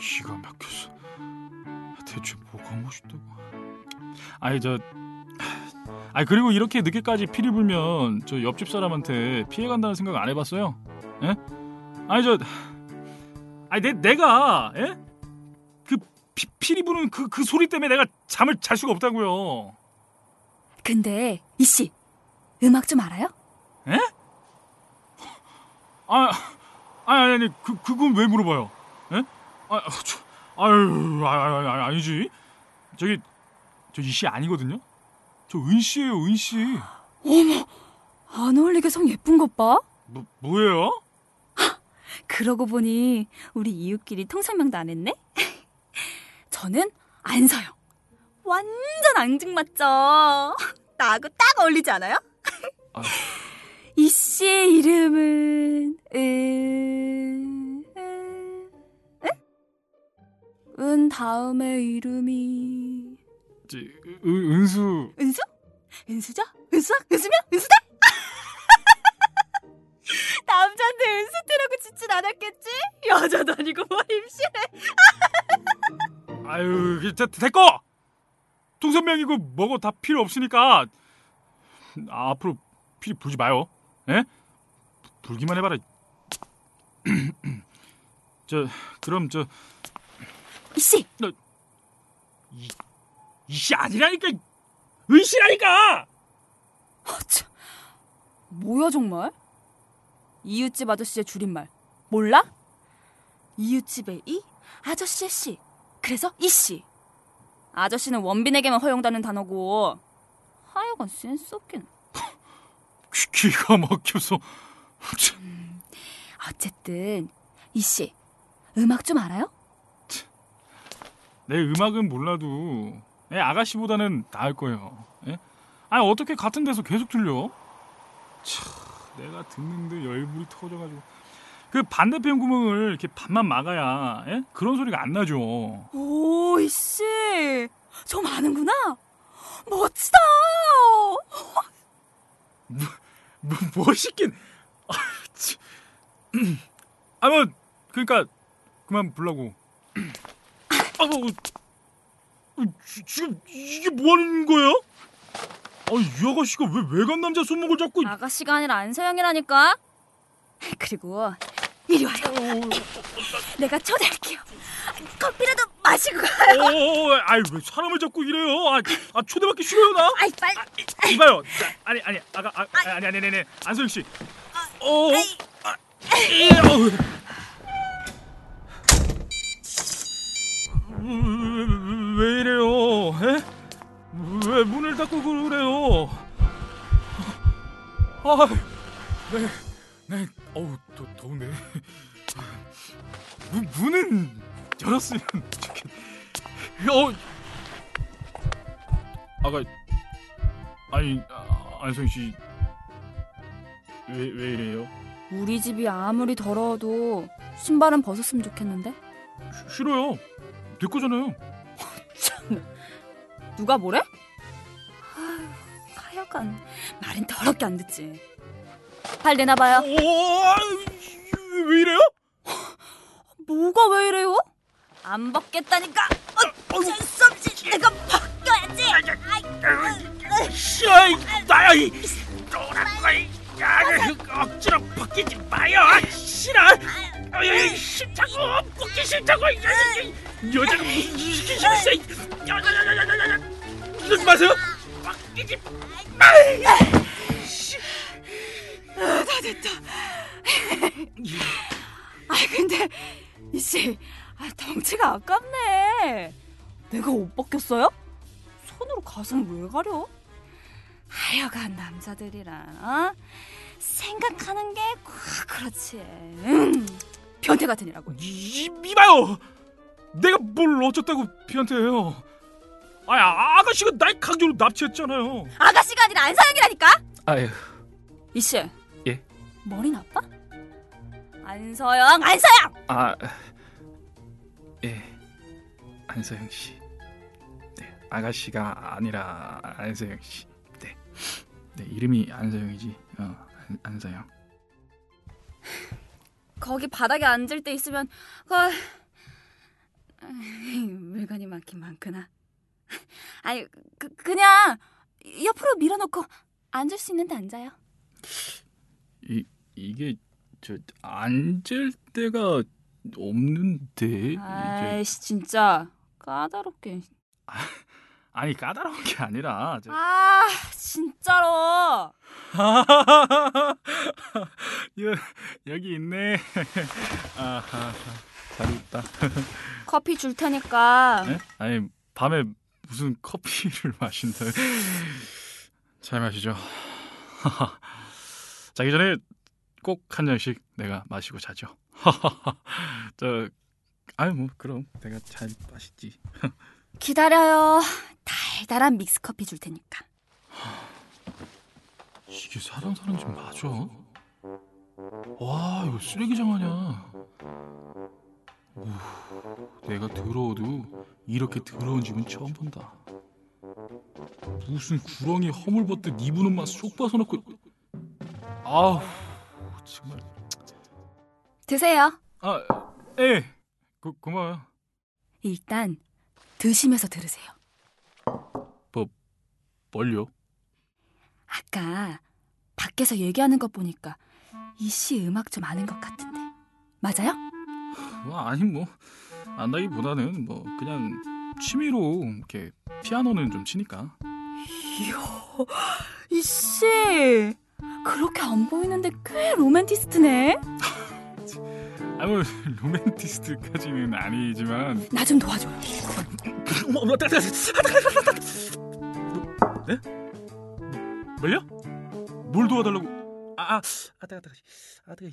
기가 막혔어. 대체 뭐가 멋있다고? 아니 저, 아니 그리고 이렇게 늦게까지 피리 불면 저 옆집 사람한테 피해 간다는 생각 안 해봤어요? 예? 아니 저, 아니 내 내가 예? 그 피, 피리 부는 그 그 소리 때문에 내가 잠을 잘 수가 없다고요. 근데 이씨 음악 좀 알아요? 에? 아, 아니, 아니, 아니, 그, 그건 왜 물어봐요? 에? 아, 저, 아유, 아, 아, 아, 아니지. 저기, 저 이씨 아니거든요? 저 은씨예요, 은씨. 어머 안 어울리게 성 예쁜 것 봐. 뭐, 뭐예요? 그러고 보니 우리 이웃끼리 통성명도 안 했네? 저는 안서영. 완전 앙증맞죠? 나하고 딱 어울리지 않아요? 아. 이 씨의 이름은 은... 은 다음에 이름이... 저, 은, 은수. 은수? 은수죠? 은수야? 은수면? 은수다? 남잔데 은수태라고 짓진 않았겠지? 여자도 아니고 뭐 임신해 아유, 그, 자, 됐고! 통선명이고 뭐고 다 필요 없으니까, 아, 앞으로 피리 불지 마요. 예? 불기만 해봐라. 저, 그럼 저, 이씨 이씨 아니라니까! 은씨라니까! 참, 뭐야 정말? 이웃집 아저씨의 줄임말 몰라? 이웃집의 이, 아저씨의 씨. 그래서 이씨. 아저씨는 원빈에게만 허용되는 단어고 하여간 센스 없긴. 귀, 기가 막혀서. 어쨌든 이씨 음악 좀 알아요? 내 음악은 몰라도 내 아가씨보다는 나을 거예요. 예? 아니 어떻게 같은 데서 계속 들려? 참, 내가 듣는데 열불이 터져가지고 그 반대편 구멍을 이렇게 반만 막아야 예? 그런 소리가 안 나죠. 오 이 씨 좀 아는구나. 멋지다. 뭐, 멋있긴. 아, 참. 아, 뭐, 그러니까 그만 불라고. 아, 뭐, 어, 지- 지금 이게 뭐 하는 거예요? 아, 이 아가씨가 왜 외간 남자 손목을 잡고? 아가씨가 아니라 안서영이라니까. 그리고 이리 와요. 내가 초대할게요. 커피라도 마시고 가요. 어, 아이 왜 사람을 잡고 이래요? 아, 아 초대받기 싫어요 나. 아이 빨리. 이봐요. 자, 아니 아니 아가 아, 아니 아니 아니 아니 안소영 씨. 어. 아, 이, 어 왜, 왜 이래요? 에? 왜 문을 닫고 그래요? 아, 네, 네, 어우, 더, 더운데. 문, 문은 열었으면 좋겠. 어, 아가, 아니, 아, 안성 씨, 왜, 왜 이래요? 우리 집이 아무리 더러워도 신발은 벗었으면 좋겠는데. 시- 싫어요. 내 거잖아요. 누가 뭐래? 하여간 말은 더럽게 안 듣지. 팔 내놔봐요. 오, 아, 왜 이래요? 뭐가 왜 이래요? 안 벗겠다니까. 어쩔 수 없이 내가 벗겨야지. 싫어, 나야 이 또라이. 야, 억지로 벗기지 마요. 싫어. 아유, 싫다고 벗기 싫다고. 여자가 무슨 무슨 싫어? 야야야야야야. 이러지 마세요. 벗기지 마. 아, 다 됐다. 아 근데 이씨 아, 덩치가 아깝네. 내가 옷 벗겼어요? 손으로 가슴 왜 가려? 하여간 남자들이란 어? 생각하는 게 꽉 그렇지. 음, 변태 같은 이라고. 이, 이봐요. 내가 뭘 어쩌다고 비한테요. 아, 아가씨가 날 강제로 납치했잖아요. 아가씨가 아니라 안서영이라니까. 아유, 이씨. 예? 머리 나빠? 안서영, 안서영. 아, 예, 안서영 씨. 네, 아가씨가 아니라 안서영 씨. 네, 네 이름이 안서영이지. 어, 안, 안서영. 거기 바닥에 앉을 때 있으면 그 많구나. 아니, 그, 그냥 옆으로 밀어놓고 앉을 수 있는데 앉아요. 이 이게 저 앉을 데가 없는데 아이씨, 진짜 까다롭게. 아니 까다로운 게 아니라 저... 아, 진짜로. 여, 여기 있네. 아하, 잘 있다. 커피 줄 테니까. 에? 아니 밤에 무슨 커피를 마신다. 잘 마시죠. 자기 전에 꼭 한 잔씩 내가 마시고 자죠. 저 아유 뭐 그럼 내가 잘 마시지. 기다려요. 달달한 믹스 커피 줄 테니까. 이게 사람 사는 집 맞아? 와 이거 쓰레기장 아니야. 우, 내가 들어오도 이렇게 더러운 집은 처음 본다. 무슨 구렁이 허물 벗듯 이분 옷만 쏙 벗어놓고 아우 정말 드세요. 아 예. 고, 고마워요. 일단 드시면서 들으세요. 뭘요? 아까 밖에서 얘기하는 거 보니까 이씨 음악 좀 아는 것 같은데. 맞아요? 뭐 아니 뭐 안다기보다는 뭐 그냥 취미로 이렇게 피아노는 좀 치니까. 이야, 이씨. 그렇게 안 보이는데 꽤 로맨티스트네. 아뭐 로맨티스트까지는 아니지만 나 좀 도와줘요. 네? 뭘요? 뭘 도와달라고? 아, 아, 아, 따가, 따가, 아, 따가.